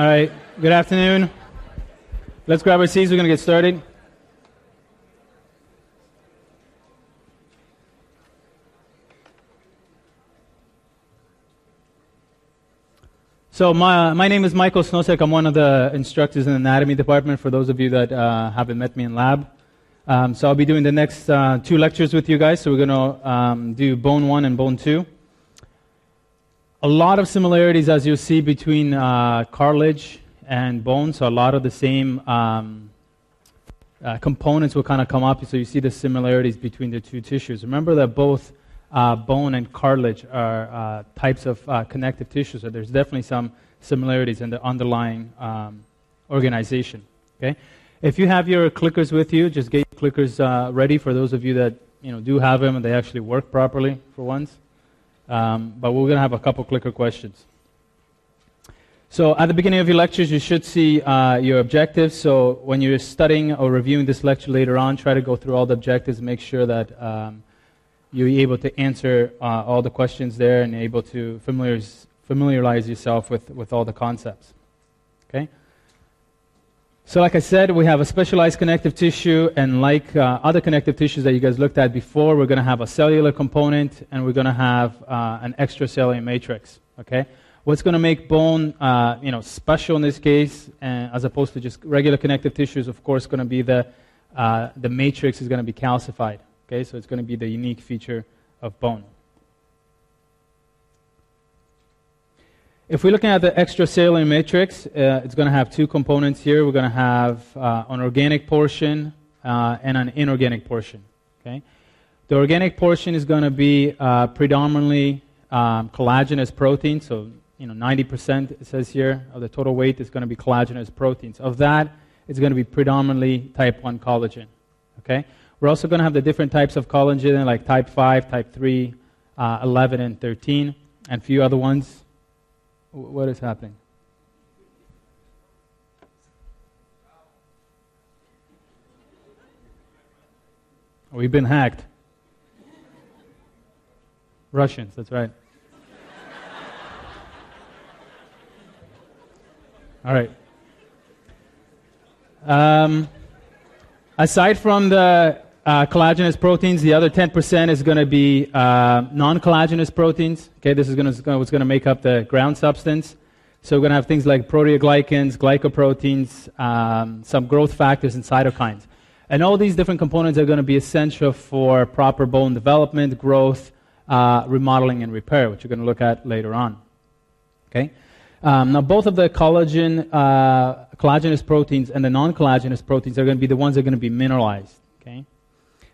All right, good afternoon. Let's grab our seats. We're going to get started. So, my, my name is Michael Snosek. I'm one of the instructors in the anatomy department for those of you that uh, haven't met me in lab. Um, so, I'll be doing the next uh, two lectures with you guys. So, we're going to um, do bone one and bone two a lot of similarities, as you see, between uh, cartilage and bone. So a lot of the same um, uh, components will kind of come up. So you see the similarities between the two tissues. Remember that both uh, bone and cartilage are uh, types of uh, connective tissues. So there's definitely some similarities in the underlying um, organization. Okay. If you have your clickers with you, just get your clickers uh, ready for those of you that you know do have them and they actually work properly for once. Um, but we're going to have a couple clicker questions. So at the beginning of your lectures, you should see uh, your objectives. So when you're studying or reviewing this lecture later on, try to go through all the objectives make sure that um, you're able to answer uh, all the questions there and able to familiarize, familiarize yourself with, with all the concepts. Okay? So, like I said, we have a specialized connective tissue, and like uh, other connective tissues that you guys looked at before, we're going to have a cellular component and we're going to have uh, an extracellular matrix. Okay? What's going to make bone, uh, you know, special in this case, as opposed to just regular connective tissues, of course, going to be the uh, the matrix is going to be calcified. Okay, so it's going to be the unique feature of bone. If we're looking at the extracellular matrix, uh, it's going to have two components here. We're going to have uh, an organic portion uh, and an inorganic portion. Okay? The organic portion is going to be uh, predominantly um, collagenous protein. So, you know, 90% it says here of the total weight is going to be collagenous proteins. Of that, it's going to be predominantly type 1 collagen. Okay? We're also going to have the different types of collagen, like type 5, type 3, uh, 11, and 13, and a few other ones. What is happening? We've been hacked. Russians, that's right. All right. Um, aside from the uh, collagenous proteins, the other 10% is going to be uh, non collagenous proteins. Okay, this is going to what's going to make up the ground substance. So we're going to have things like proteoglycans, glycoproteins, um, some growth factors, and cytokines. And all these different components are going to be essential for proper bone development, growth, uh, remodeling, and repair, which we're going to look at later on. Okay? Um, now, both of the collagen, uh, collagenous proteins and the non collagenous proteins are going to be the ones that are going to be mineralized. Okay?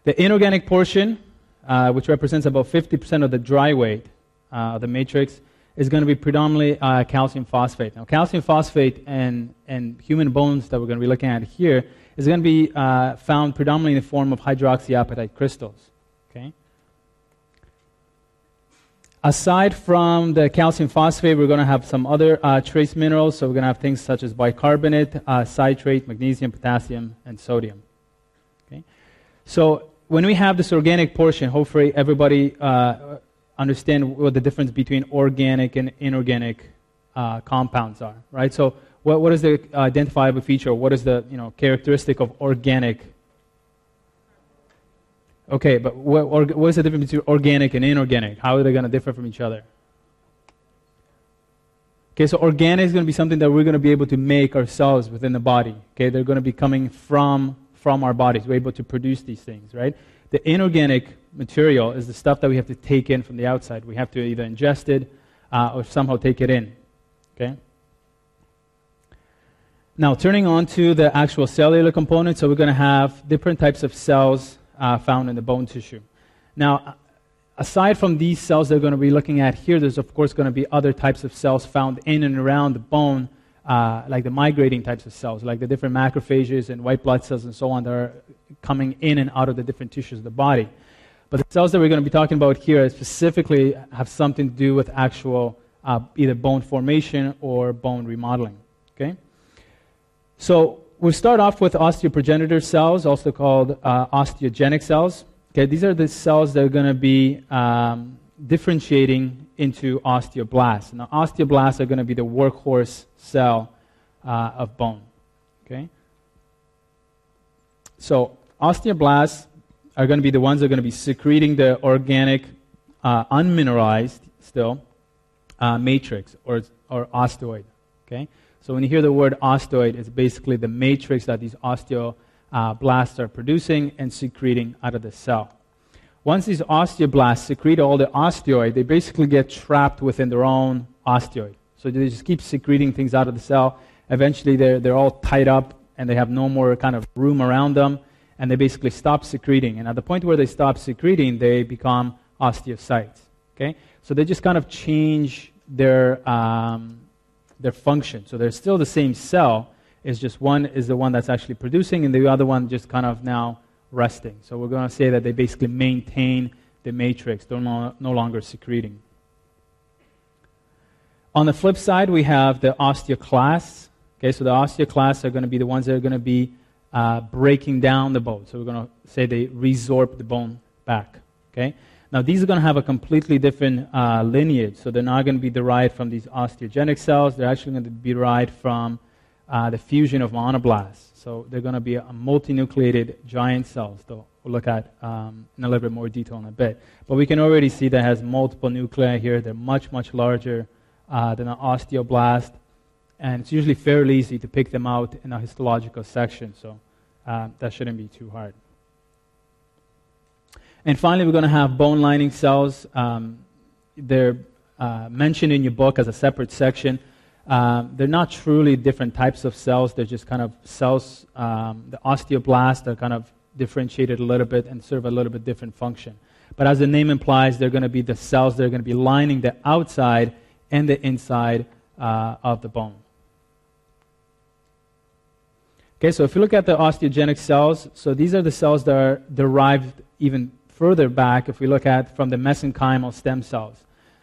The inorganic portion, uh, which represents about 50% of the dry weight uh, of the matrix, is going to be predominantly uh, calcium phosphate. Now, calcium phosphate and, and human bones that we're going to be looking at here is going to be uh, found predominantly in the form of hydroxyapatite crystals. Okay? Aside from the calcium phosphate, we're going to have some other uh, trace minerals. So we're going to have things such as bicarbonate, uh, citrate, magnesium, potassium, and sodium. Okay? So when we have this organic portion, hopefully everybody uh, understand what the difference between organic and inorganic uh, compounds are, right? So what, what is the identifiable feature? What is the you know, characteristic of organic? Okay, but what, or, what is the difference between organic and inorganic? How are they going to differ from each other? Okay, so organic is going to be something that we're going to be able to make ourselves within the body. Okay, they're going to be coming from from our bodies. We're able to produce these things, right? The inorganic material is the stuff that we have to take in from the outside. We have to either ingest it uh, or somehow take it in. Okay? Now, turning on to the actual cellular component, so we're going to have different types of cells uh, found in the bone tissue. Now, aside from these cells that we're going to be looking at here, there's of course going to be other types of cells found in and around the bone uh, like the migrating types of cells, like the different macrophages and white blood cells and so on that are coming in and out of the different tissues of the body. But the cells that we're going to be talking about here specifically have something to do with actual uh, either bone formation or bone remodeling. Okay? So we start off with osteoprogenitor cells, also called uh, osteogenic cells. Okay, these are the cells that are going to be um, differentiating into osteoblasts. Now, osteoblasts are going to be the workhorse cell uh, of bone. Okay? So, osteoblasts are going to be the ones that are going to be secreting the organic, uh, unmineralized still, uh, matrix or, or osteoid. Okay? So when you hear the word osteoid, it's basically the matrix that these osteoblasts are producing and secreting out of the cell. Once these osteoblasts secrete all the osteoid, they basically get trapped within their own osteoid. So they just keep secreting things out of the cell. Eventually, they're, they're all tied up and they have no more kind of room around them, and they basically stop secreting. And at the point where they stop secreting, they become osteocytes. Okay? So they just kind of change their, um, their function. So they're still the same cell, it's just one is the one that's actually producing, and the other one just kind of now resting. So we're going to say that they basically maintain the matrix, they're no, no longer secreting. On the flip side, we have the osteoclasts. Okay, so the osteoclasts are going to be the ones that are going to be uh, breaking down the bone. So we're going to say they resorb the bone back. Okay, now these are going to have a completely different uh, lineage. So they're not going to be derived from these osteogenic cells. They're actually going to be derived from uh, the fusion of monoblasts. So they're going to be a multinucleated giant cells. Though we'll look at um, in a little bit more detail in a bit. But we can already see that has multiple nuclei here. They're much much larger uh, than an osteoblast, and it's usually fairly easy to pick them out in a histological section. So uh, that shouldn't be too hard. And finally, we're going to have bone lining cells. Um, they're uh, mentioned in your book as a separate section. Um, they're not truly different types of cells. They're just kind of cells. Um, the osteoblasts are kind of differentiated a little bit and serve a little bit different function. But as the name implies, they're going to be the cells that are going to be lining the outside and the inside uh, of the bone. Okay, so if you look at the osteogenic cells, so these are the cells that are derived even further back if we look at from the mesenchymal stem cells.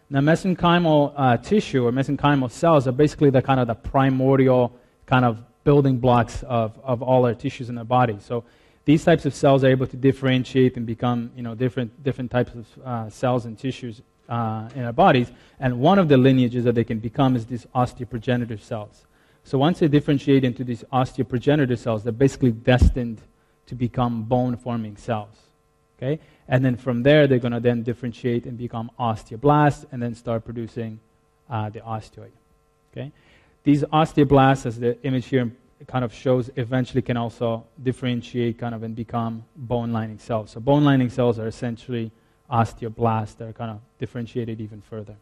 Now, mesenchymal uh, tissue or mesenchymal cells are basically the kind of the primordial kind of building blocks of, of all our tissues in the body. So these types of cells are able to differentiate and become you know, different, different types of uh, cells and tissues uh, in our bodies. And one of the lineages that they can become is these osteoprogenitor cells. So once they differentiate into these osteoprogenitor cells, they're basically destined to become bone forming cells. Okay? And then from there, they're going to then differentiate and become osteoblasts and then start producing uh, the osteoid. Okay? These osteoblasts, as the image here kind of shows, eventually can also differentiate kind of and become bone lining cells. So bone lining cells are essentially osteoblasts that are kind of differentiated even further.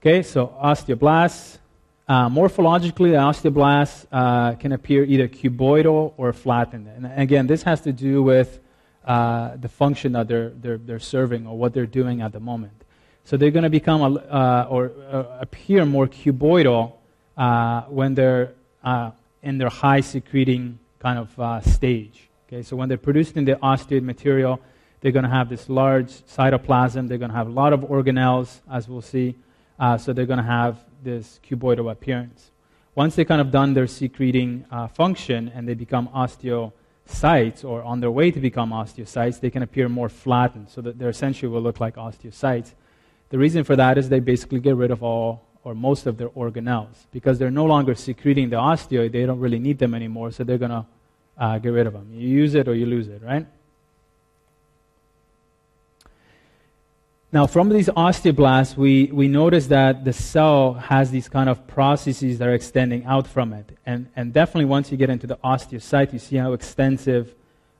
Okay, so osteoblasts, uh, morphologically, the osteoblasts uh, can appear either cuboidal or flattened. And again, this has to do with uh, the function that they're, they're, they're serving or what they're doing at the moment. So they're going to become a, uh, or uh, appear more cuboidal uh, when they're in their high secreting kind of stage. Okay, so when they're producing the osteoid material, they're going to have this large cytoplasm. They're going to have a lot of organelles, as we'll see. so they're going to have this cuboidal appearance. Once they kind of done their secreting uh, function and they become osteocytes or on their way to become osteocytes, they can appear more flattened so that they essentially will look like osteocytes. The reason for that is they basically get rid of all or most of their organelles because they're no longer secreting the osteoid. They don't really need them anymore, so they're going to uh, get rid of them. You use it or you lose it, right? Now, from these osteoblasts, we, we notice that the cell has these kind of processes that are extending out from it. And, and definitely, once you get into the osteocyte, you see how extensive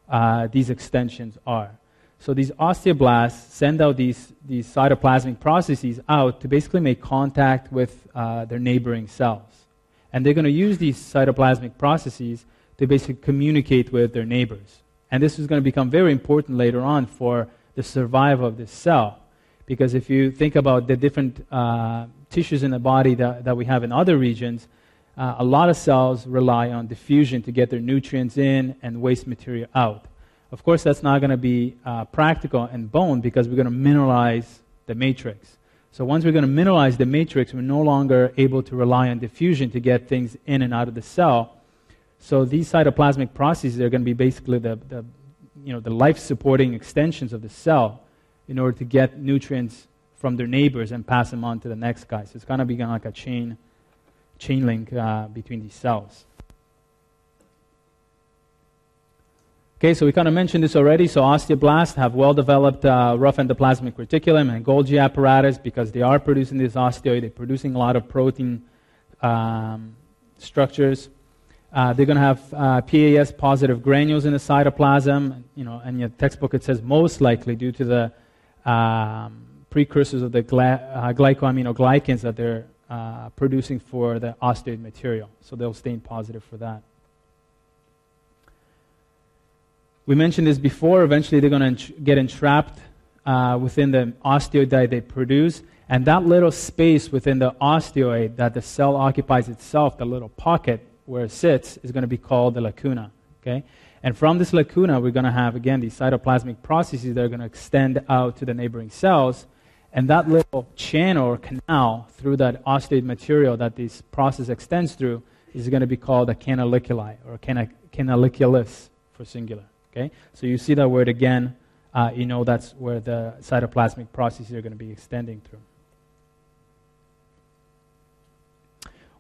uh, these extensions are. So, these osteoblasts send out these, these cytoplasmic processes out to basically make contact with uh, their neighboring cells. And they're going to use these cytoplasmic processes to basically communicate with their neighbors. And this is going to become very important later on for the survival of this cell because if you think about the different uh, tissues in the body that, that we have in other regions, uh, a lot of cells rely on diffusion to get their nutrients in and waste material out. Of course, that's not going to be uh, practical in bone because we're going to mineralize the matrix. So once we're going to mineralize the matrix, we're no longer able to rely on diffusion to get things in and out of the cell. So these cytoplasmic processes are going to be basically the, the, you know, the life-supporting extensions of the cell in order to get nutrients from their neighbors and pass them on to the next guy. So it's going to be like a chain, chain link uh, between these cells. Okay, so we kind of mentioned this already. So osteoblasts have well-developed uh, rough endoplasmic reticulum and Golgi apparatus because they are producing this osteoid. They're producing a lot of protein um, structures. Uh, they're going to have uh, PAS positive granules in the cytoplasm. You know, in your textbook it says most likely due to the um, precursors of the gly- uh, glycoaminoglycans that they're uh, producing for the osteoid material. So they'll stain positive for that. We mentioned this before. Eventually, they're going to get entrapped uh, within the osteoid they produce. And that little space within the osteoid that the cell occupies itself, the little pocket where it sits, is going to be called the lacuna. Okay? And from this lacuna, we're going to have, again, these cytoplasmic processes that are going to extend out to the neighboring cells. And that little channel or canal through that osteoid material that this process extends through is going to be called a canaliculi or canaliculus for singular. Okay? So you see that word again, uh, you know that's where the cytoplasmic processes are going to be extending through.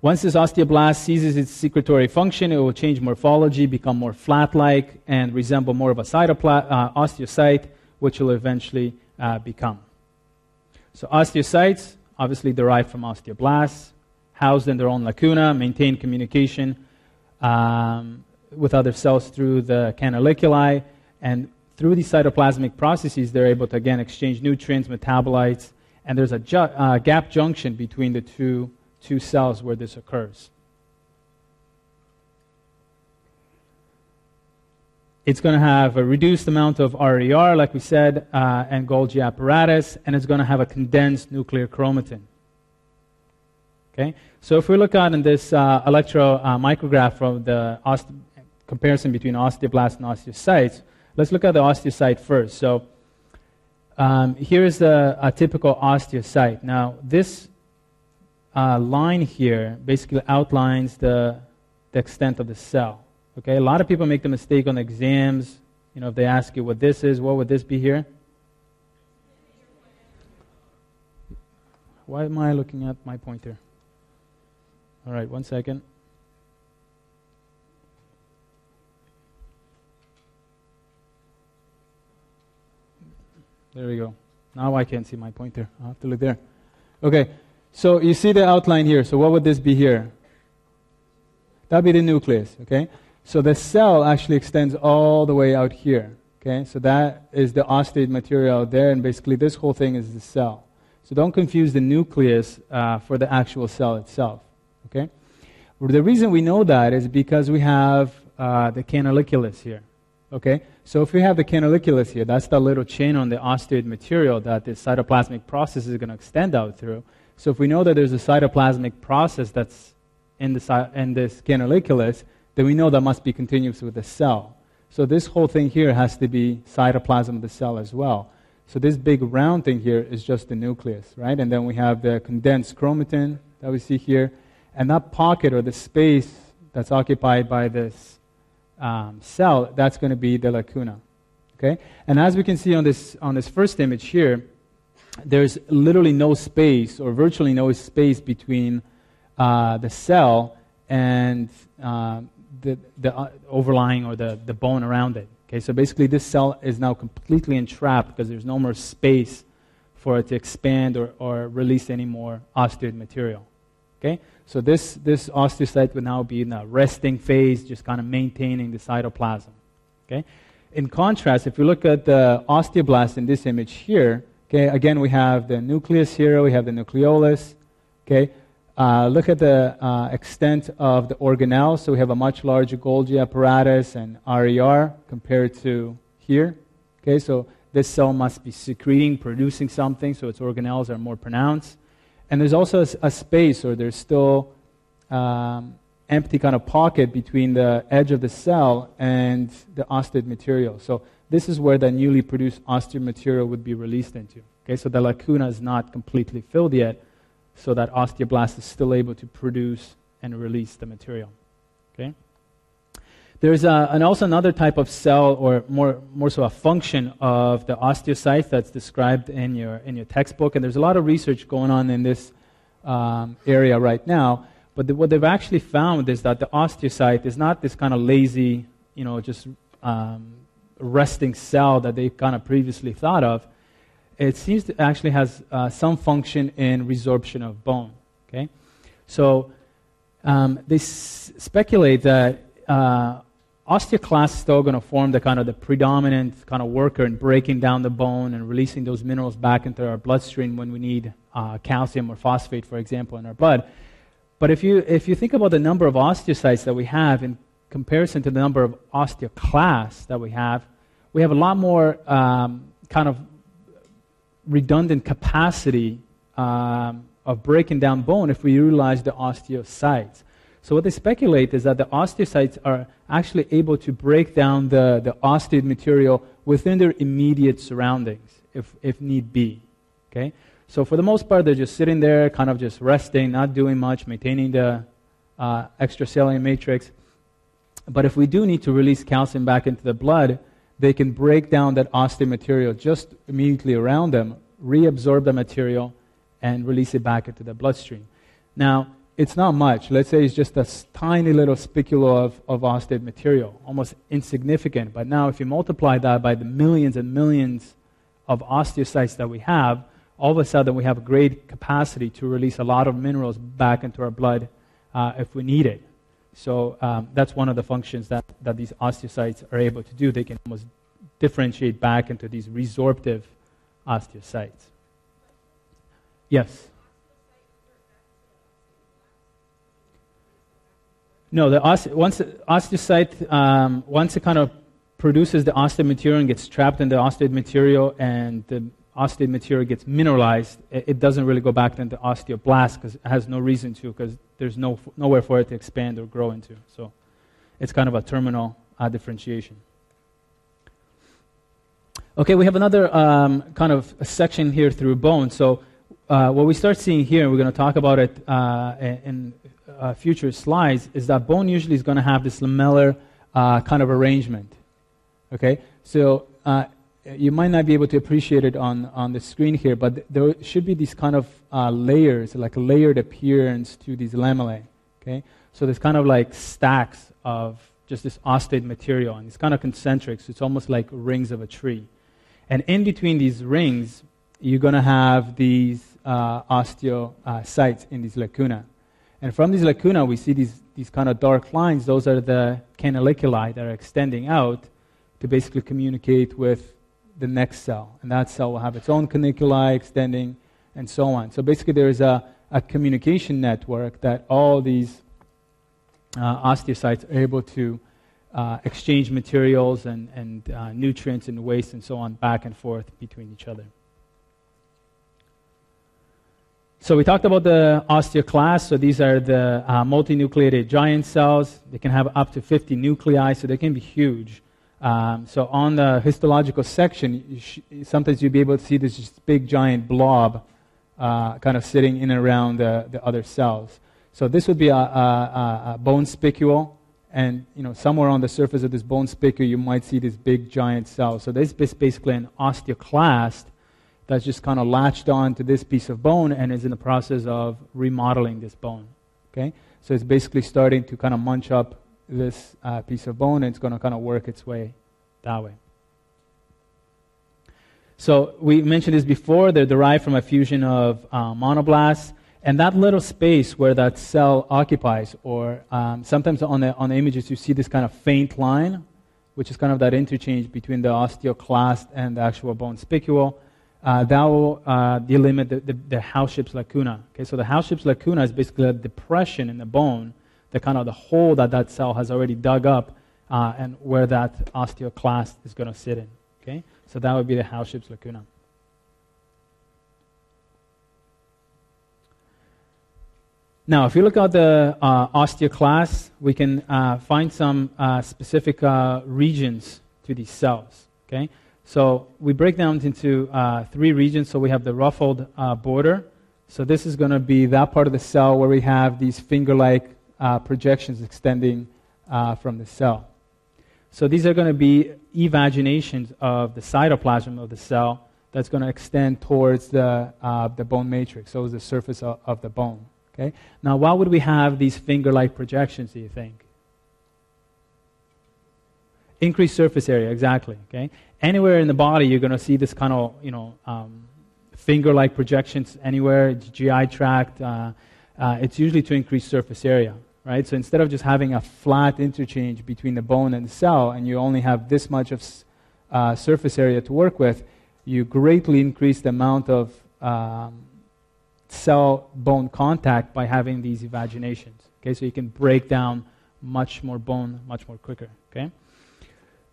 Once this osteoblast ceases its secretory function, it will change morphology, become more flat-like, and resemble more of a uh, osteocyte, which will eventually uh, become. So osteocytes, obviously derived from osteoblasts, housed in their own lacuna, maintain communication um, with other cells through the canaliculi, and through these cytoplasmic processes, they're able to again exchange nutrients, metabolites, and there's a ju- uh, gap junction between the two, two cells where this occurs. It's going to have a reduced amount of RER, like we said, uh, and Golgi apparatus, and it's going to have a condensed nuclear chromatin. Okay? So if we look at in this uh, electro uh, the oste- comparison between osteoblasts and osteocytes, let's look at the osteocyte first. So um, here is a typical osteocyte. Now, this uh, line here basically outlines the, the extent of the cell. Okay, a lot of people make the mistake on exams. You know, if they ask you what this is, what would this be here? Why am I looking at my pointer? All right, one second. There we go. Now I can't see my pointer. I'll have to look there. Okay, so you see the outline here. So what would this be here? That'd be the nucleus, okay? So the cell actually extends all the way out here, okay? So that is the osteoid material there, and basically this whole thing is the cell. So don't confuse the nucleus uh, for the actual cell itself, okay? The reason we know that is because we have uh, the canaliculus here, Okay? So if we have the canaliculus here, that's the little chain on the osteoid material that the cytoplasmic process is going to extend out through. So if we know that there's a cytoplasmic process that's in, the, in this canaliculus, then we know that must be continuous with the cell. So this whole thing here has to be cytoplasm of the cell as well. So this big round thing here is just the nucleus, right? And then we have the condensed chromatin that we see here. And that pocket or the space that's occupied by this um, cell, that's going to be the lacuna. Okay? And as we can see on this, on this first image here, there's literally no space or virtually no space between uh, the cell and uh, the, the uh, overlying or the, the bone around it. Okay, so basically, this cell is now completely entrapped because there's no more space for it to expand or, or release any more osteoid material. Okay, so this, this osteocyte would now be in a resting phase, just kind of maintaining the cytoplasm. Okay? In contrast, if you look at the osteoblast in this image here, okay, again we have the nucleus here, we have the nucleolus. Okay? Uh, look at the uh, extent of the organelle. So we have a much larger Golgi apparatus and RER compared to here. Okay, so this cell must be secreting, producing something, so its organelles are more pronounced. And there's also a, a space, or there's still um, empty kind of pocket between the edge of the cell and the osteoid material. So this is where the newly produced osteoid material would be released into. Okay, so the lacuna is not completely filled yet, so that osteoblast is still able to produce and release the material. Okay. There's a, and also another type of cell, or more, more so a function of the osteocyte that's described in your, in your textbook. And there's a lot of research going on in this um, area right now. But the, what they've actually found is that the osteocyte is not this kind of lazy, you know, just um, resting cell that they kind of previously thought of. It seems to actually has uh, some function in resorption of bone. Okay, so um, they s- speculate that uh, osteoclast is still going to form the kind of the predominant kind of worker in breaking down the bone and releasing those minerals back into our bloodstream when we need uh, calcium or phosphate, for example, in our blood. But if you, if you think about the number of osteocytes that we have in comparison to the number of osteoclasts that we have, we have a lot more um, kind of redundant capacity um, of breaking down bone if we utilize the osteocytes. So what they speculate is that the osteocytes are actually able to break down the, the osteoid material within their immediate surroundings, if, if need be. Okay? So for the most part, they're just sitting there, kind of just resting, not doing much, maintaining the uh, extracellular matrix. But if we do need to release calcium back into the blood, they can break down that osteoid material just immediately around them, reabsorb the material, and release it back into the bloodstream. Now, it's not much. Let's say it's just a tiny little spicula of, of osteoid material, almost insignificant. But now, if you multiply that by the millions and millions of osteocytes that we have, all of a sudden we have a great capacity to release a lot of minerals back into our blood uh, if we need it. So um, that's one of the functions that, that these osteocytes are able to do. They can almost differentiate back into these resorptive osteocytes. Yes? No, the oste- once the osteocyte, um, once it kind of produces the osteoid material and gets trapped in the osteoid material and the osteoid material gets mineralized, it, it doesn't really go back into osteoblast because it has no reason to because there's no, nowhere for it to expand or grow into. So it's kind of a terminal uh, differentiation. Okay, we have another um, kind of section here through bone. So uh, what we start seeing here, and we're going to talk about it uh, in uh, future slides, is that bone usually is going to have this lamellar uh, kind of arrangement. Okay, so uh, you might not be able to appreciate it on, on the screen here, but there should be these kind of uh, layers, like a layered appearance to these lamellae. Okay, so there's kind of like stacks of just this osteoid material, and it's kind of concentric, so it's almost like rings of a tree. And in between these rings, you're going to have these uh, osteocytes in these lacuna. And from these lacuna, we see these, these kind of dark lines. Those are the canaliculi that are extending out to basically communicate with the next cell. And that cell will have its own caniculi extending and so on. So basically, there is a, a communication network that all these uh, osteocytes are able to uh, exchange materials and, and uh, nutrients and waste and so on back and forth between each other. So we talked about the osteoclasts. So these are the uh, multinucleated giant cells. They can have up to 50 nuclei, so they can be huge. Um, so on the histological section, sh- sometimes you'll be able to see this big giant blob uh, kind of sitting in and around the, the other cells. So this would be a, a, a, bone spicule, and you know somewhere on the surface of this bone spicule you might see this big giant cell. So this is basically an osteoclast that's just kind of latched on to this piece of bone and is in the process of remodeling this bone. Okay, so it's basically starting to kind of munch up this uh, piece of bone, and it's going to kind of work its way that way. So we mentioned this before. They're derived from a fusion of uh, monoblasts. And that little space where that cell occupies, or um, sometimes on the, on the images you see this kind of faint line, which is kind of that interchange between the osteoclast and the actual bone spicule, uh, that will uh, delimit the, the, the Howship's lacuna. Okay, so the Howship's lacuna is basically a depression in the bone, the kind of the hole that that cell has already dug up, uh, and where that osteoclast is going to sit in. Okay, so that would be the Howship's lacuna. Now, if you look at the uh, osteoclast, we can uh, find some uh, specific uh, regions to these cells. Okay, so we break down into uh, three regions. So we have the ruffled uh, border. So this is going to be that part of the cell where we have these finger-like projections extending from the cell. So these are going to be evaginations of the cytoplasm of the cell that's going to extend towards the, the bone matrix, so the surface of, of the bone. Okay? Now, why would we have these finger-like projections, do you think? Increased surface area, exactly. Okay? Anywhere in the body, you're going to see this kind of, you know, um, finger-like projections anywhere, GI tract. Uh, uh, it's usually to increase surface area, right? So instead of just having a flat interchange between the bone and the cell, and you only have this much of uh, surface area to work with, you greatly increase the amount of um, cell bone contact by having these evaginations. Okay, so you can break down much more bone much more quicker. Okay.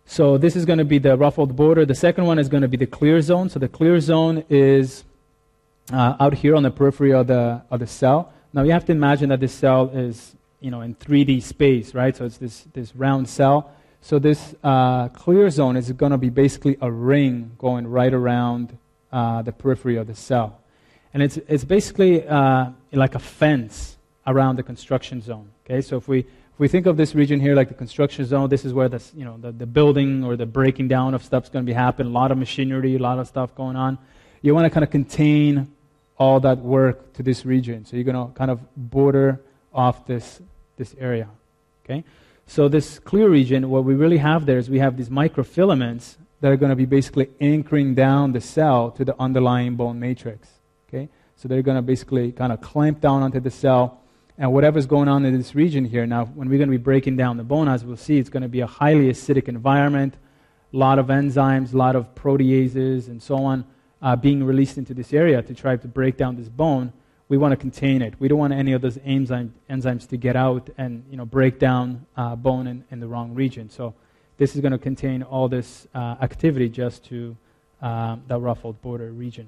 So this is going to be the ruffled border. The second one is going to be the clear zone. So the clear zone is uh, out here on the periphery of the of the cell. Now you have to imagine that this cell is you know in 3D space, right? So it's this this round cell. So this uh, clear zone is going to be basically a ring going right around uh, the periphery of the cell. And it's, it's basically uh, like a fence around the construction zone. Okay, so if we, if we think of this region here like the construction zone, this is where the, you know, the, the building or the breaking down of stuff's going to be happening, a lot of machinery, a lot of stuff going on. You want to kind of contain all that work to this region. So you're going to kind of border off this, this area. Okay? So this clear region, what we really have there is we have these microfilaments that are going to be basically anchoring down the cell to the underlying bone matrix. Okay? So they're going to basically kind of clamp down onto the cell. And whatever's going on in this region here, now when we're going to be breaking down the bone, as we'll see, it's going to be a highly acidic environment, a lot of enzymes, a lot of proteases, and so on uh, being released into this area to try to break down this bone we want to contain it. We don't want any of those enzyme, enzymes to get out and you know, break down uh, bone in, in, the wrong region. So this is going to contain all this uh, activity just to um, the ruffled border region.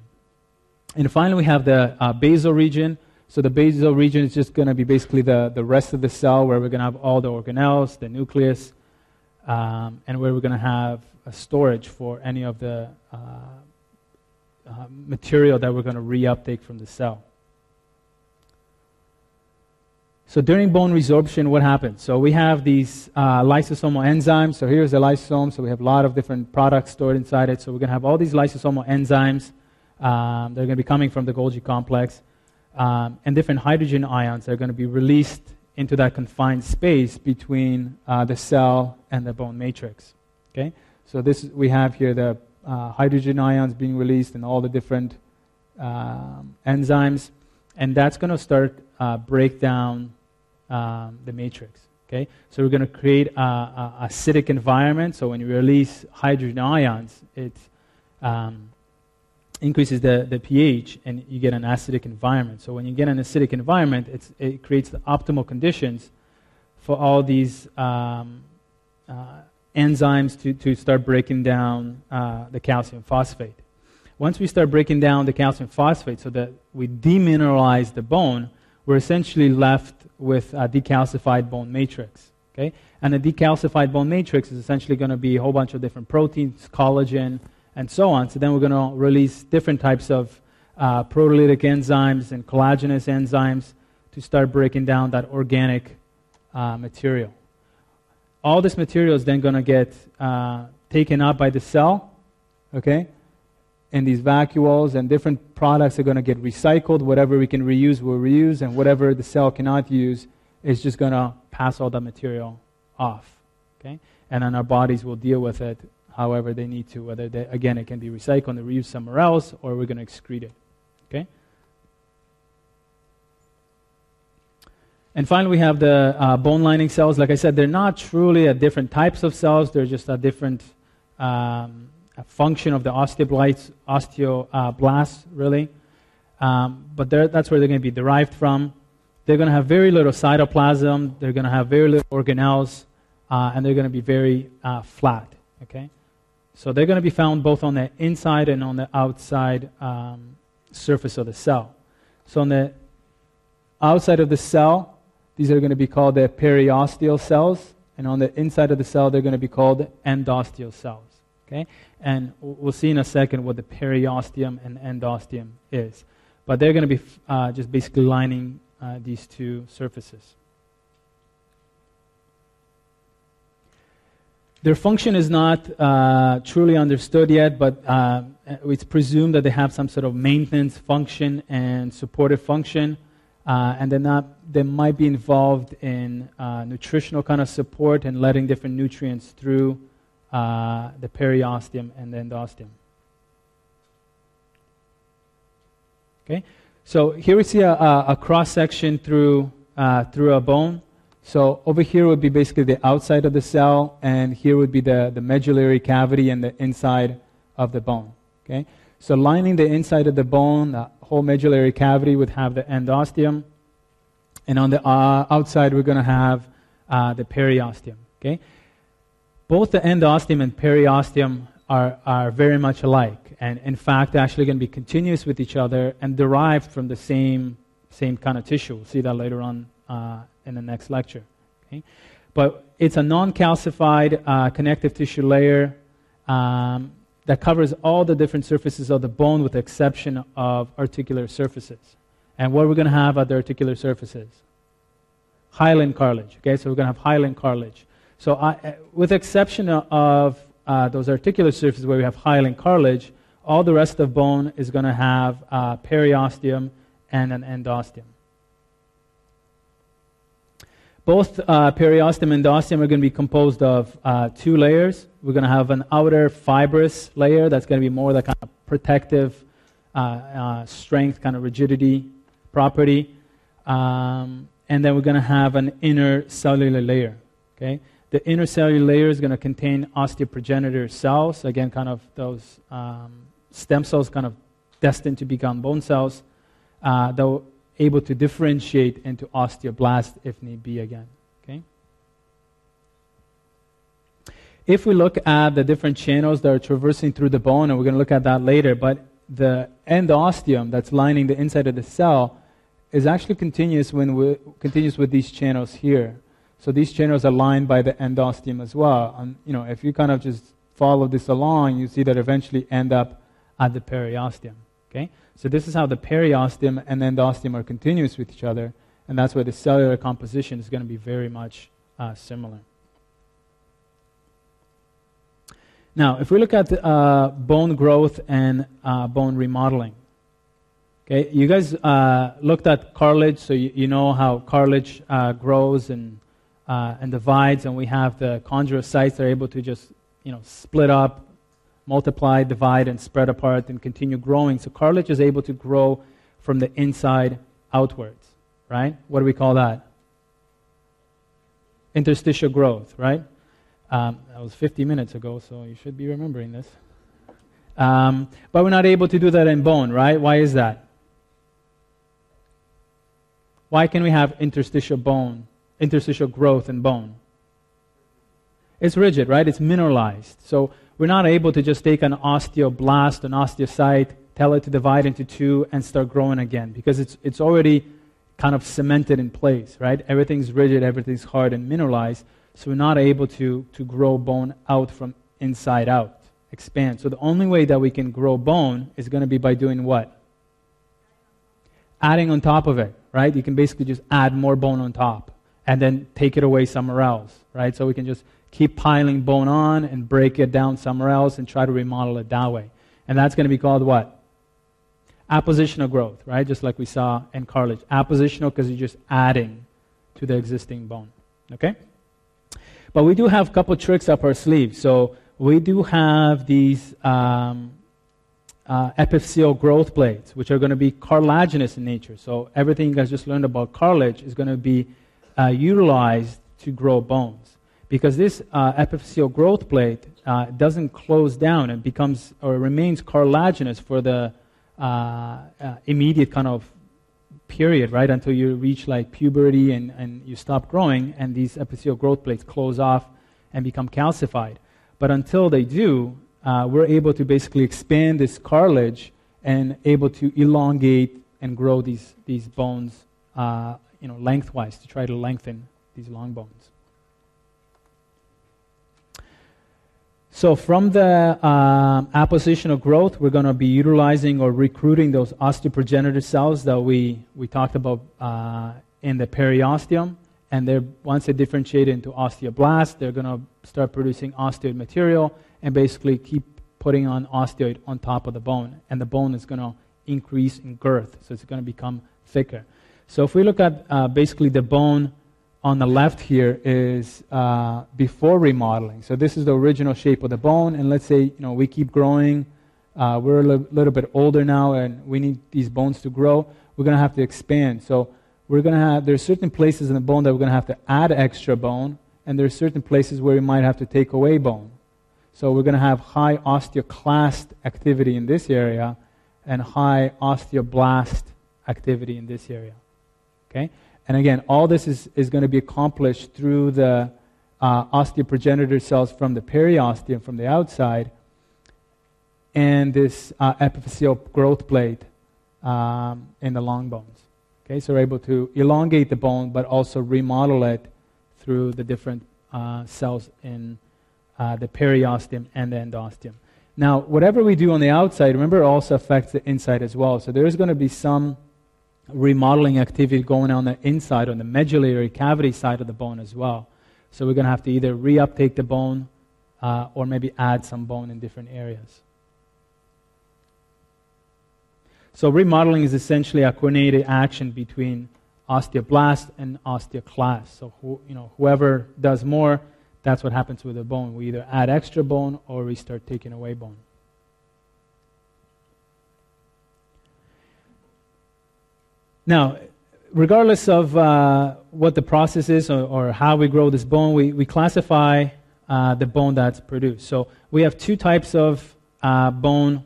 And finally, we have the uh, basal region. So the basal region is just going to be basically the, the rest of the cell where we're going to have all the organelles, the nucleus, um, and where we're going to have a storage for any of the uh, uh, material that we're going to reuptake from the cell. So during bone resorption, what happens? So we have these uh, lysosomal enzymes. So here's the lysosome. So we have a lot of different products stored inside it. So we're going to have all these lysosomal enzymes. Um, they're going to be coming from the Golgi complex. Um, and different hydrogen ions are going to be released into that confined space between uh, the cell and the bone matrix. Okay? So this we have here the uh, hydrogen ions being released and all the different um, enzymes. And that's going to start uh, break down um, the matrix. Okay, so we're going to create a, a, acidic environment. So when you release hydrogen ions, it's um, increases the, the pH, and you get an acidic environment. So when you get an acidic environment, it creates the optimal conditions for all these um, uh, enzymes to, to start breaking down uh, the calcium phosphate. Once we start breaking down the calcium phosphate so that we demineralize the bone, we're essentially left with a decalcified bone matrix. Okay? And a decalcified bone matrix is essentially going to be a whole bunch of different proteins, collagen, and so on. So then we're going to release different types of uh, proteolytic enzymes and collagenous enzymes to start breaking down that organic uh, material. All this material is then going to get uh, taken up by the cell, okay? And these vacuoles, and different products are going to get recycled. Whatever we can reuse, we'll reuse, and whatever the cell cannot use is just going to pass all that material off. Okay? And then our bodies will deal with it however they need to, whether, they, again, it can be recycled and reused somewhere else, or we're going to excrete it. Okay? And finally, we have the uh, bone lining cells. Like I said, they're not truly a different types of cells. They're just a different um, a function of the osteoblasts, osteoblasts really. Um, but that's where they're going to be derived from. They're going to have very little cytoplasm. They're going to have very little organelles, uh, and they're going to be very uh, flat. Okay, so they're going to be found both on the inside and on the outside um, surface of the cell. So on the outside of the cell, these are going to be called the periosteal cells, and on the inside of the cell, they're going to be called endosteal cells. Okay? And we'll see in a second what the periosteum and endosteum is. But they're going to be uh, just basically lining uh, these two surfaces. Their function is not uh, truly understood yet, but uh, it's presumed that they have some sort of maintenance function and supportive function, uh, and they're not, they might be involved in uh, nutritional kind of support and letting different nutrients through uh, the periosteum and the endosteum. Okay, so here we see a, a, cross section through uh, through a bone. So over here would be basically the outside of the cell, and here would be the, the medullary cavity and the inside of the bone. Okay? So lining the inside of the bone, the whole medullary cavity would have the endosteum, and on the uh, outside we're going to have uh, the periosteum. Okay? Both the endosteum and periosteum are, are very much alike, and in fact, actually going to be continuous with each other and derived from the same, same kind of tissue. We'll see that later on uh, in the next lecture. Okay? But it's a non calcified uh, connective tissue layer um, that covers all the different surfaces of the bone with the exception of articular surfaces. And what we're going to have at the articular surfaces? Hyaline cartilage. Okay, so we're going to have hyaline cartilage. So, I, uh, with exception of uh, those articular surfaces where we have hyaline cartilage, all the rest of bone is going to have uh, periosteum and an endosteum. Both uh, periosteum and endosteum are going to be composed of uh, two layers. We're going to have an outer fibrous layer that's going to be more the kind of protective uh, uh strength, kind of rigidity property. Um, and then we're going to have an inner cellular layer. Okay? The inner cellular layer is going to contain osteoprogenitor cells, again, kind of those um, stem cells kind of destined to become bone cells. Uh, able to differentiate into osteoblast if need be again. Okay? If we look at the different channels that are traversing through the bone, and we're going to look at that later, but the endosteum that's lining the inside of the cell is actually continuous, when we, continuous with these channels here. So these channels are lined by the endosteum as well. And you know, if you kind of just follow this along, you see that eventually end up at the periosteum. Okay? So this is how the periosteum and the endosteum are continuous with each other, and that's why the cellular composition is going to be very much uh, similar. Now, if we look at uh, bone growth and uh, bone remodeling, okay, you guys uh, looked at cartilage, so you, you know how cartilage uh, grows and uh, and divides, and we have the chondrocytes that are able to just you know split up multiply, divide, and spread apart and continue growing. So cartilage is able to grow from the inside outwards, right? What do we call that? Interstitial growth, right? Um, that was 50 minutes ago, so you should be remembering this. Um, but we're not able to do that in bone, right? Why is that? Why can we have interstitial bone, interstitial growth in bone? It's rigid, right? It's mineralized. So we're not able to just take an osteoblast, an osteocyte, tell it to divide into two, and start growing again because it's, it's already kind of cemented in place, right? Everything's rigid, everything's hard and mineralized, so we're not able to, to grow bone out from inside out, expand. So the only way that we can grow bone is going to be by doing what? Adding on top of it, right? You can basically just add more bone on top and then take it away somewhere else, right? So we can just keep piling bone on and break it down somewhere else and try to remodel it that way. And that's going to be called what? Appositional growth, right? Just like we saw in cartilage. Appositional because you're just adding to the existing bone. Okay? But we do have a couple tricks up our sleeve. So we do have these um, uh, epiphyseal growth plates, which are going to be cartilaginous in nature. So everything you guys just learned about cartilage is going to be uh, utilized to grow bones because this uh, epiphyseal growth plate uh, doesn't close down and becomes or remains cartilaginous for the uh, uh, immediate kind of period, right, until you reach like puberty and, and you stop growing, and these epiphyseal growth plates close off and become calcified. But until they do, uh, we're able to basically expand this cartilage and able to elongate and grow these, these bones, uh, you know, lengthwise to try to lengthen these long bones. So, from the um, appositional growth, we're going to be utilizing or recruiting those osteoprogenitor cells that we, we talked about uh, in the periosteum. and they're, once they differentiate into osteoblasts, they're going to start producing osteoid material and basically keep putting on osteoid on top of the bone. And the bone is going to increase in girth, so it's going to become thicker. So if we look at uh, basically the bone on the left here is uh, before remodeling. So this is the original shape of the bone, and let's say you know we keep growing. Uh, we're a li- little bit older now, and we need these bones to grow. We're going to have to expand. So we're to have there's certain places in the bone that we're going to have to add extra bone, and there's certain places where we might have to take away bone. So we're going to have high osteoclast activity in this area, and high osteoblast activity in this area. Okay? And again, all this is, is going to be accomplished through the uh, osteoprogenitor cells from the periosteum, from the outside, and this uh, epiphyseal growth plate um, in the long bones. Okay, so we're able to elongate the bone, but also remodel it through the different uh, cells in uh, the periosteum and the endosteum. Now, whatever we do on the outside, remember, it also affects the inside as well. So there's going to be some remodeling activity going on the inside, on the medullary cavity side of the bone as well. So we're going to have to either reuptake the bone uh, or maybe add some bone in different areas. So remodeling is essentially a coordinated action between osteoblast and osteoclast. So who, you know, whoever does more, that's what happens with the bone. We either add extra bone or we start taking away bone. Now, regardless of uh, what the process is or, or, how we grow this bone, we, we classify uh, the bone that's produced. So we have two types of uh, bone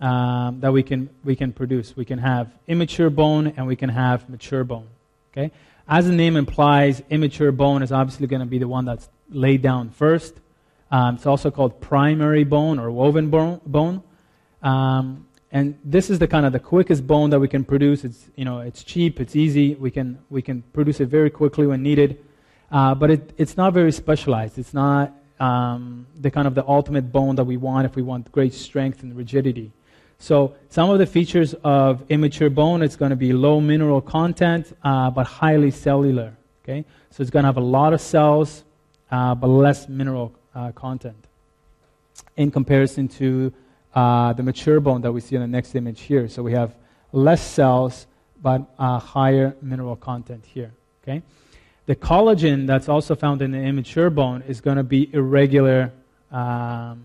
um, that we can, we can produce. We can have immature bone and we can have mature bone. Okay? As the name implies, immature bone is obviously going to be the one that's laid down first. Um, it's also called primary bone or woven bone. Um, and this is the kind of the quickest bone that we can produce. It's, you know, it's cheap, it's easy. We can, we can produce it very quickly when needed. Uh, but it, it's not very specialized. It's not um, the kind of the ultimate bone that we want if we want great strength and rigidity. So some of the features of immature bone, it's going to be low mineral content, uh, but highly cellular. Okay, so it's going to have a lot of cells, uh, but less mineral uh, content in comparison to uh, the mature bone that we see in the next image here. So we have less cells, but uh, higher mineral content here. Okay, the collagen that's also found in the immature bone is going to be irregular. Um,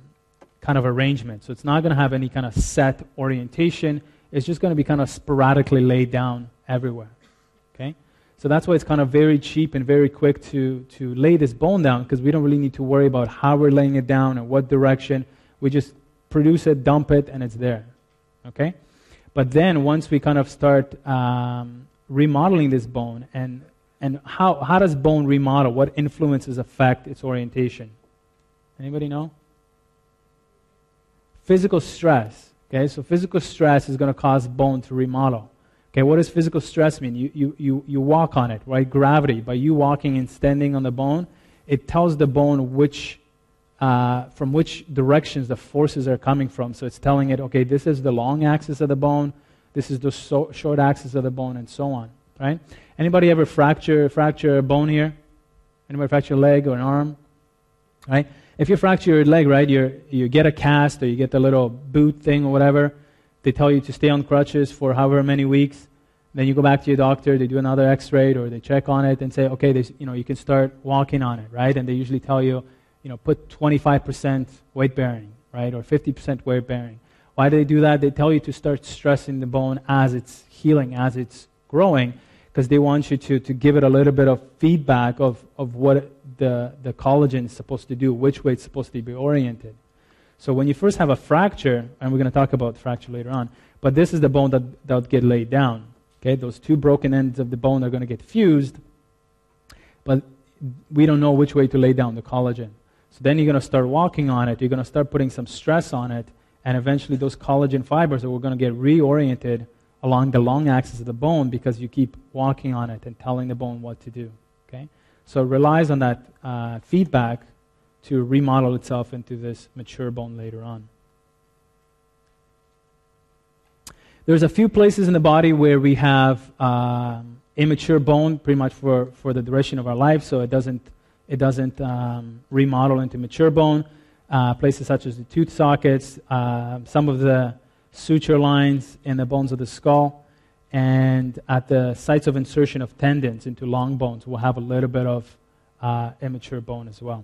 kind of arrangement. So it's not going to have any kind of set orientation. It's just going to be kind of sporadically laid down everywhere. Okay? So that's why it's kind of very cheap and very quick to, to lay this bone down because we don't really need to worry about how we're laying it down and what direction. We just produce it, dump it, and it's there. Okay? But then once we kind of start um, remodeling this bone and and how, how does bone remodel? What influences affect its orientation? Anybody know? physical stress. Okay, so physical stress is going to cause bone to remodel. Okay, what does physical stress mean? You, you, you, you walk on it, right? Gravity. By you walking and standing on the bone, it tells the bone which, uh, from which directions the forces are coming from. So it's telling it, okay, this is the long axis of the bone, this is the so, short axis of the bone, and so on, right? Anybody ever fracture, fracture a bone here? Anybody fracture a leg or an arm? Right? if you fracture your leg, right, you you get a cast or you get the little boot thing or whatever, they tell you to stay on crutches for however many weeks. Then you go back to your doctor, they do another x-ray or they check on it and say, okay, you know, you can start walking on it, right? And they usually tell you, you know, put 25% weight bearing, right, or 50% weight bearing. Why do they do that? They tell you to start stressing the bone as it's healing, as it's growing, because they want you to, to give it a little bit of feedback of, of what the, the collagen is supposed to do, which way it's supposed to be oriented. So when you first have a fracture, and we're going to talk about fracture later on, but this is the bone that, that get laid down. Okay, those two broken ends of the bone are going to get fused, but we don't know which way to lay down the collagen. So then you're going to start walking on it, you're going to start putting some stress on it, and eventually those collagen fibers are going to get reoriented along the long axis of the bone because you keep walking on it and telling the bone what to do. Okay? So it relies on that uh, feedback to remodel itself into this mature bone later on. There's a few places in the body where we have um, immature bone pretty much for, for the duration of our life, so it doesn't, it doesn't um, remodel into mature bone. Uh, places such as the tooth sockets, uh, some of the suture lines in the bones of the skull, and at the sites of insertion of tendons into long bones, we'll have a little bit of uh, immature bone as well.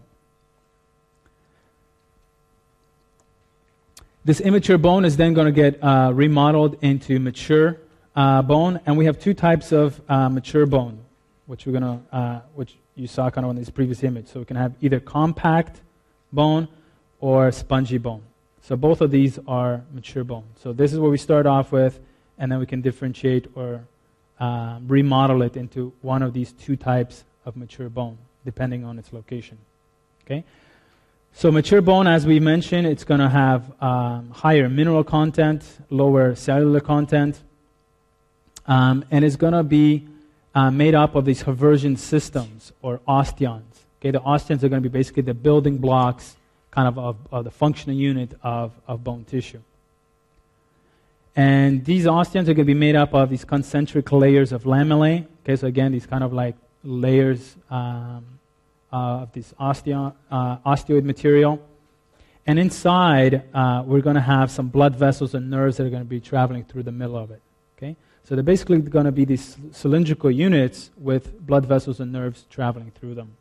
This immature bone is then going to get uh, remodeled into mature uh, bone, and we have two types of uh, mature bone, which we're going to, uh, which you saw kind of on this previous image. So we can have either compact bone or spongy bone. So both of these are mature bone. So this is what we start off with, and then we can differentiate or uh, remodel it into one of these two types of mature bone, depending on its location. Okay. So mature bone, as we mentioned, it's going to have um, higher mineral content, lower cellular content, um, and it's going to be uh, made up of these Haversian systems or osteons. Okay, the osteons are going to be basically the building blocks, kind of of, of the functional unit of, of bone tissue. And these osteons are going to be made up of these concentric layers of lamellae. Okay, so again, these kind of like layers um, uh, of this osteo, uh, osteoid material. And inside, uh, we're going to have some blood vessels and nerves that are going to be traveling through the middle of it. Okay? So they're basically going to be these cylindrical units with blood vessels and nerves traveling through them.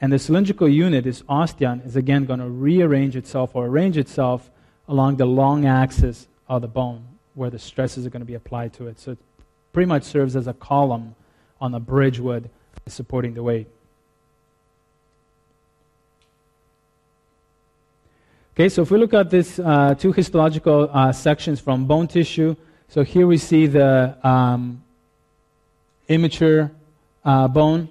And the cylindrical unit, this osteon, is again going to rearrange itself or arrange itself along the long axis of the bone where the stresses are going to be applied to it. So it pretty much serves as a column on the bridge would supporting the weight. Okay, so if we look at these uh, two histological uh, sections from bone tissue, so here we see the um, immature uh, bone,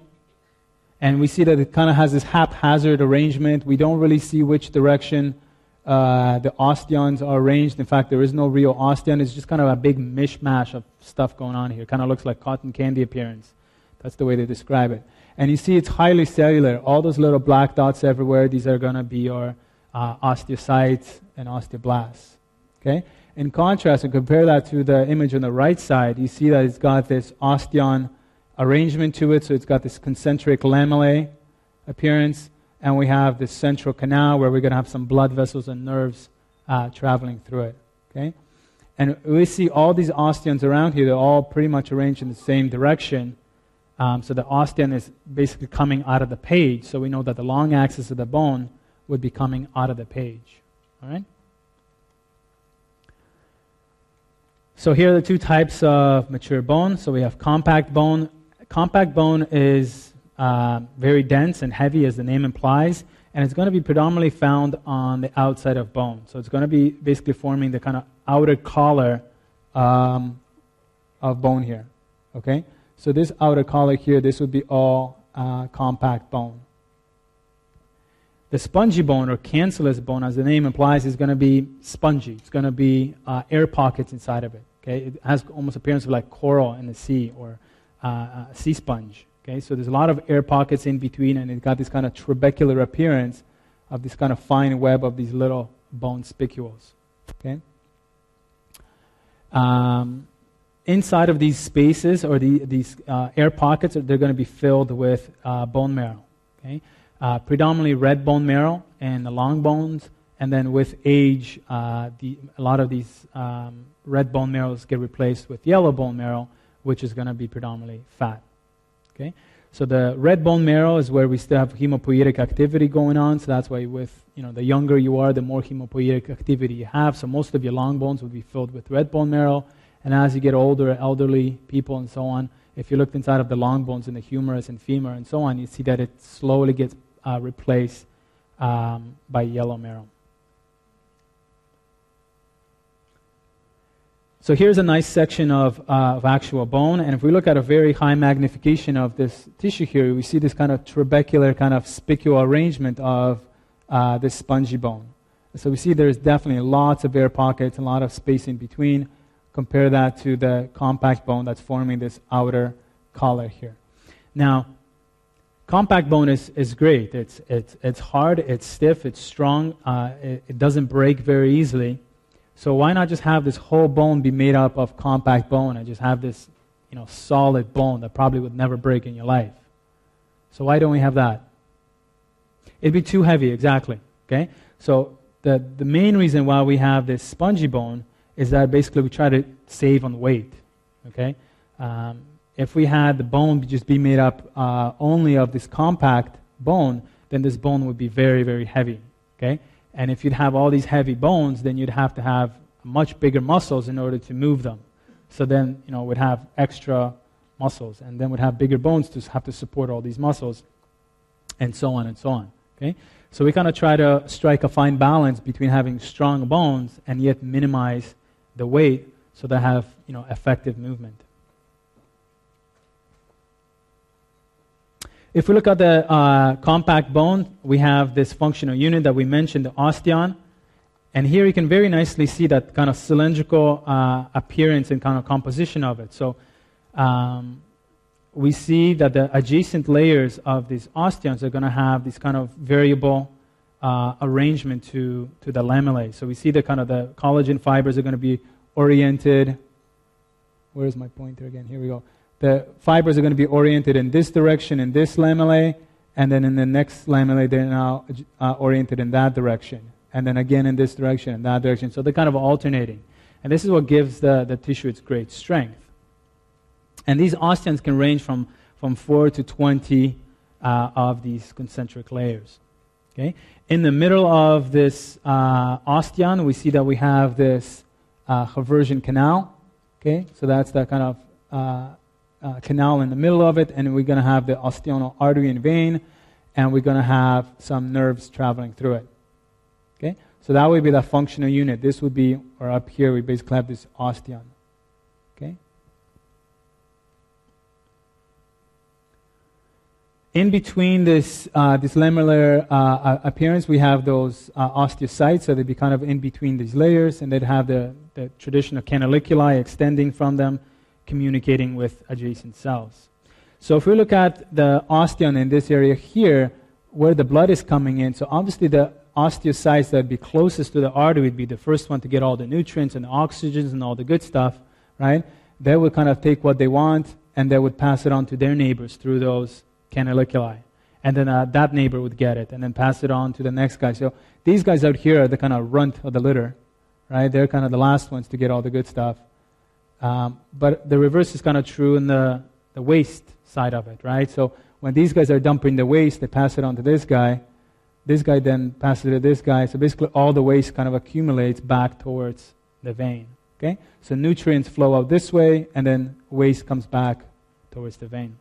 and we see that it kind of has this haphazard arrangement. We don't really see which direction uh, the osteons are arranged. In fact, there is no real osteon. It's just kind of a big mishmash of stuff going on here. Kind of looks like cotton candy appearance. That's the way they describe it. And you see it's highly cellular. All those little black dots everywhere, these are going to be your uh, osteocytes and osteoblasts. Okay? In contrast, and compare that to the image on the right side, you see that it's got this osteon arrangement to it, so it's got this concentric lamellae appearance, and we have this central canal where we're going to have some blood vessels and nerves uh, traveling through it. Okay? And we see all these osteons around here, they're all pretty much arranged in the same direction. Um, so the osteon is basically coming out of the page, so we know that the long axis of the bone would be coming out of the page. All right? So here are the two types of mature bone. So we have compact bone. Compact bone is uh, very dense and heavy, as the name implies, and it's going to be predominantly found on the outside of bone. So it's going to be basically forming the kind of outer collar um, of bone here. Okay? So this outer collar here, this would be all uh, compact bone. The spongy bone or cancellous bone, as the name implies, is going to be spongy. It's going to be uh, air pockets inside of it. Okay, it has almost appearance of like coral in the sea or uh, uh, sea sponge. Okay, so there's a lot of air pockets in between, and it's got this kind of trabecular appearance of this kind of fine web of these little bone spicules. Okay. Um, inside of these spaces or the, these uh, air pockets, they're going to be filled with uh, bone marrow. Okay uh, predominantly red bone marrow and the long bones. And then with age, uh, the, a lot of these um, red bone marrows get replaced with yellow bone marrow, which is going to be predominantly fat. Okay? So the red bone marrow is where we still have hemopoietic activity going on. So that's why with you know the younger you are, the more hemopoietic activity you have. So most of your long bones would be filled with red bone marrow. And as you get older, elderly people and so on, if you looked inside of the long bones in the humerus and femur and so on, you see that it slowly gets uh, replaced um, by yellow marrow. So here's a nice section of, uh, of actual bone, and if we look at a very high magnification of this tissue here, we see this kind of trabecular kind of spicular arrangement of uh, this spongy bone. So we see there's definitely lots of air pockets a lot of space in between. Compare that to the compact bone that's forming this outer collar here. Now, Compact bone is, is great. It's, it's, it's hard, it's stiff, it's strong, uh, it, it doesn't break very easily. So why not just have this whole bone be made up of compact bone and just have this you know, solid bone that probably would never break in your life. So why don't we have that? It'd be too heavy, exactly. Okay? So the, the main reason why we have this spongy bone is that basically we try to save on weight. Okay? Um, if we had the bone just be made up uh, only of this compact bone, then this bone would be very, very heavy. Okay? And if you'd have all these heavy bones, then you'd have to have much bigger muscles in order to move them. So then, you know, we'd have extra muscles, and then we'd have bigger bones to have to support all these muscles, and so on and so on. Okay? So we kind of try to strike a fine balance between having strong bones and yet minimize the weight so they have, you know, effective movement. If we look at the uh, compact bone, we have this functional unit that we mentioned, the osteon. And here you can very nicely see that kind of cylindrical uh, appearance and kind of composition of it. So um, we see that the adjacent layers of these osteons are going to have this kind of variable uh, arrangement to, to the lamellae. So we see the kind of the collagen fibers are going to be oriented. Where's my pointer again? Here we go. The fibers are going to be oriented in this direction in this lamellae, and then in the next lamellae they're now uh, oriented in that direction and then again in this direction and that direction. So they're kind of alternating. And this is what gives the, the tissue its great strength. And these osteons can range from, from 4 to 20 uh, of these concentric layers. Okay? In the middle of this uh, osteon, we see that we have this uh, Haversian canal. Okay? So that's that kind of uh, canal in the middle of it, and we're going to have the osteonal artery and vein, and we're going to have some nerves traveling through it. Okay? So that would be the functional unit. This would be, or up here, we basically have this osteon. Okay? In between this, uh, this lamellar uh, appearance, we have those uh, osteocytes, so they'd be kind of in between these layers, and they'd have the, the traditional canaliculi extending from them, communicating with adjacent cells. So if we look at the osteon in this area here, where the blood is coming in, so obviously the osteocytes that would be closest to the artery would be the first one to get all the nutrients and the oxygens and all the good stuff, right? They would kind of take what they want and they would pass it on to their neighbors through those canaliculi. And then uh, that neighbor would get it and then pass it on to the next guy. So these guys out here are the kind of runt of the litter, right? They're kind of the last ones to get all the good stuff. Um, but the reverse is kind of true in the, the waste side of it, right? So when these guys are dumping the waste, they pass it on to this guy this guy then passes it to this guy. So basically, all the waste kind of accumulates back towards the vein. Okay? So nutrients flow out this way, and then waste comes back towards the vein.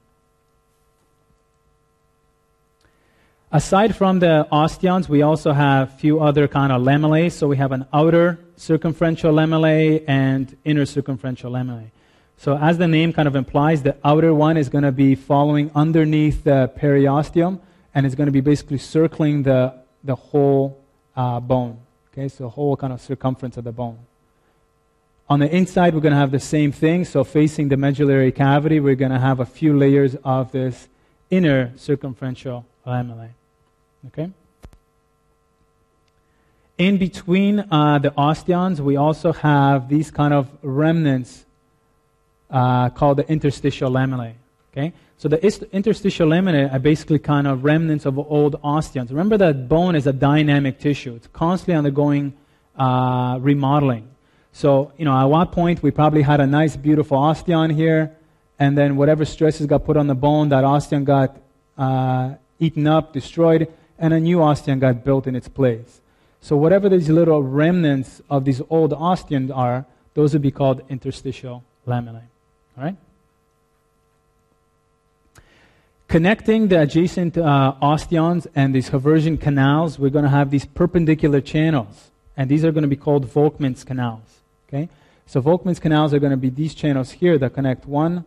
Aside from the osteons, we also have a few other kind of lamellae. So we have an outer circumferential lamellae and inner circumferential lamellae. So as the name kind of implies, the outer one is going to be following underneath the periosteum, and it's going to be basically circling the, the whole uh, bone. Okay, so whole kind of circumference of the bone. On the inside, we're going to have the same thing. So facing the medullary cavity, we're going to have a few layers of this inner circumferential lamellae. Okay? In between uh, the osteons, we also have these kind of remnants uh, called the interstitial lamellae. Okay? So the interstitial laminae are basically kind of remnants of old osteons. Remember that bone is a dynamic tissue. It's constantly undergoing uh, remodeling. So, you know, at one point we probably had a nice, beautiful osteon here, and then whatever stresses got put on the bone, that osteon got uh, eaten up, destroyed, and a new osteon got built in its place. So whatever these little remnants of these old osteons are, those would be called interstitial lamellae. All right? Connecting the adjacent uh, osteons and these Haversian canals, we're going to have these perpendicular channels. And these are going to be called Volkmann's canals. Okay? So Volkmann's canals are going to be these channels here that connect one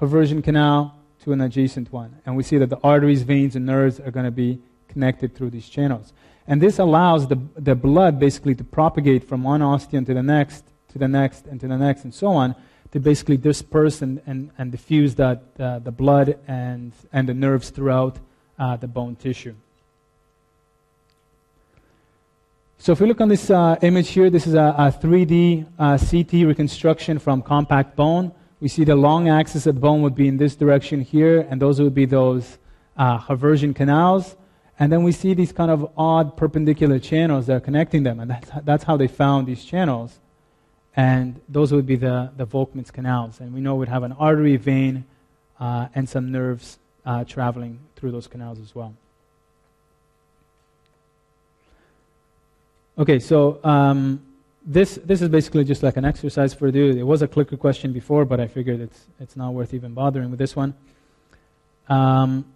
Haversian canal to an adjacent one. And we see that the arteries, veins, and nerves are going to be connected through these channels. And this allows the, the blood basically to propagate from one osteon to the next, to the next, and to the next, and so on to basically disperse and, and, and diffuse that, uh, the blood and, and the nerves throughout uh, the bone tissue. So if we look on this uh, image here, this is a, a 3D uh, CT reconstruction from compact bone. We see the long axis of the bone would be in this direction here, and those would be those uh, canals. And then we see these kind of odd perpendicular channels that are connecting them, and that's, that's how they found these channels. And those would be the, the Volkmann's canals. And we know we'd have an artery, vein, uh, and some nerves uh, traveling through those canals as well. Okay, so um, this, this is basically just like an exercise for you. It was a clicker question before, but I figured it's, it's not worth even bothering with this one. Um,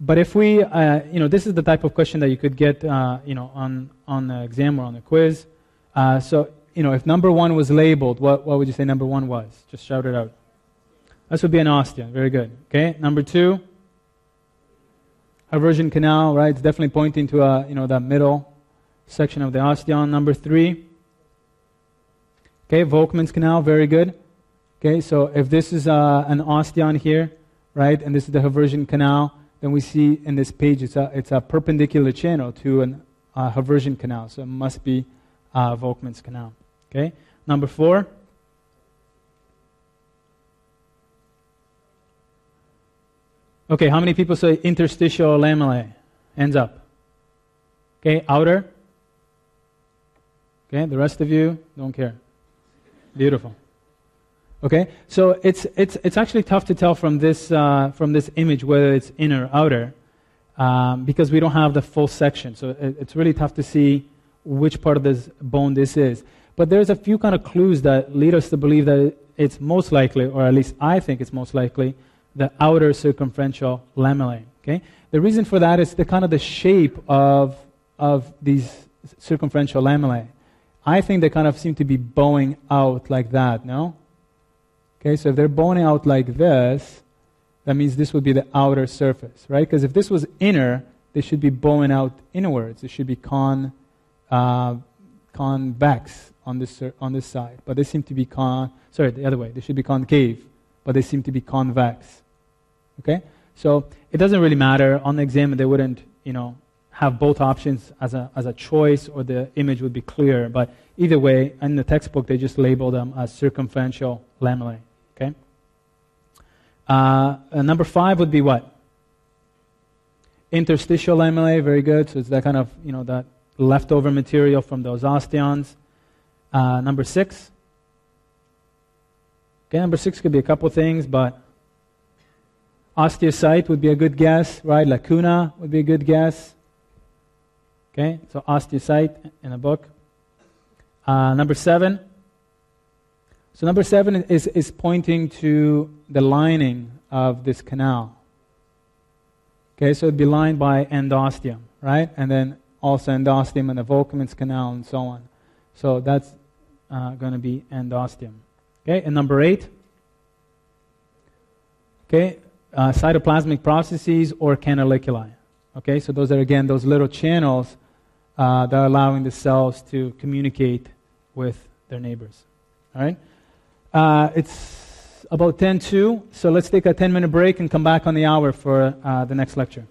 but if we, uh, you know, this is the type of question that you could get, uh, you know, on, on the exam or on the quiz. Uh, so, you know, if number one was labeled, what, what would you say number one was? Just shout it out. This would be an osteon. Very good. Okay, number two, Haversian canal, right? It's definitely pointing to, a, you know, that middle section of the osteon. Number three, okay, Volkmann's canal, very good. Okay, so if this is uh, an osteon here, right, and this is the Haversian canal, then we see in this page it's a, it's a perpendicular channel to an uh, Haversian canal, so it must be uh, Volkmann's canal. Okay, number four. Okay, how many people say interstitial lamellae? Hands up. Okay, outer. Okay, the rest of you don't care. Beautiful. Okay, so it's, it's, it's actually tough to tell from this, uh, from this image whether it's inner or outer um, because we don't have the full section. So it, it's really tough to see which part of this bone this is. But there's a few kind of clues that lead us to believe that it's most likely, or at least I think it's most likely, the outer circumferential lamellae. Okay? The reason for that is the kind of the shape of, of these circumferential lamellae. I think they kind of seem to be bowing out like that, no? Okay, so if they're bowing out like this, that means this would be the outer surface, right? Because if this was inner, they should be bowing out inwards. It should be con, uh, convex on this, on this side. But they seem to be con, sorry, the other way. They should be concave, but they seem to be convex. Okay? So it doesn't really matter. On the exam, they wouldn't, you know, have both options as a, as a choice or the image would be clear. But either way, in the textbook, they just label them as circumferential lamellae. Okay? Uh, number five would be what? Interstitial lamellae, very good. So it's that kind of, you know, that leftover material from those osteons. Uh, number six. Okay, number six could be a couple things, but osteocyte would be a good guess, right? Lacuna would be a good guess. Okay, so osteocyte in a book. Uh, number seven. So number seven is, is pointing to the lining of this canal. Okay, so it'd be lined by endosteum, right? And then also endosteum and the Volkmann's canal and so on. So that's uh, going to be endosteum. Okay, and number eight. Okay, uh, cytoplasmic processes or canaliculi. Okay, so those are again those little channels uh, that are allowing the cells to communicate with their neighbors. All right? Uh, it's about 10 2, so let's take a 10 minute break and come back on the hour for uh, the next lecture.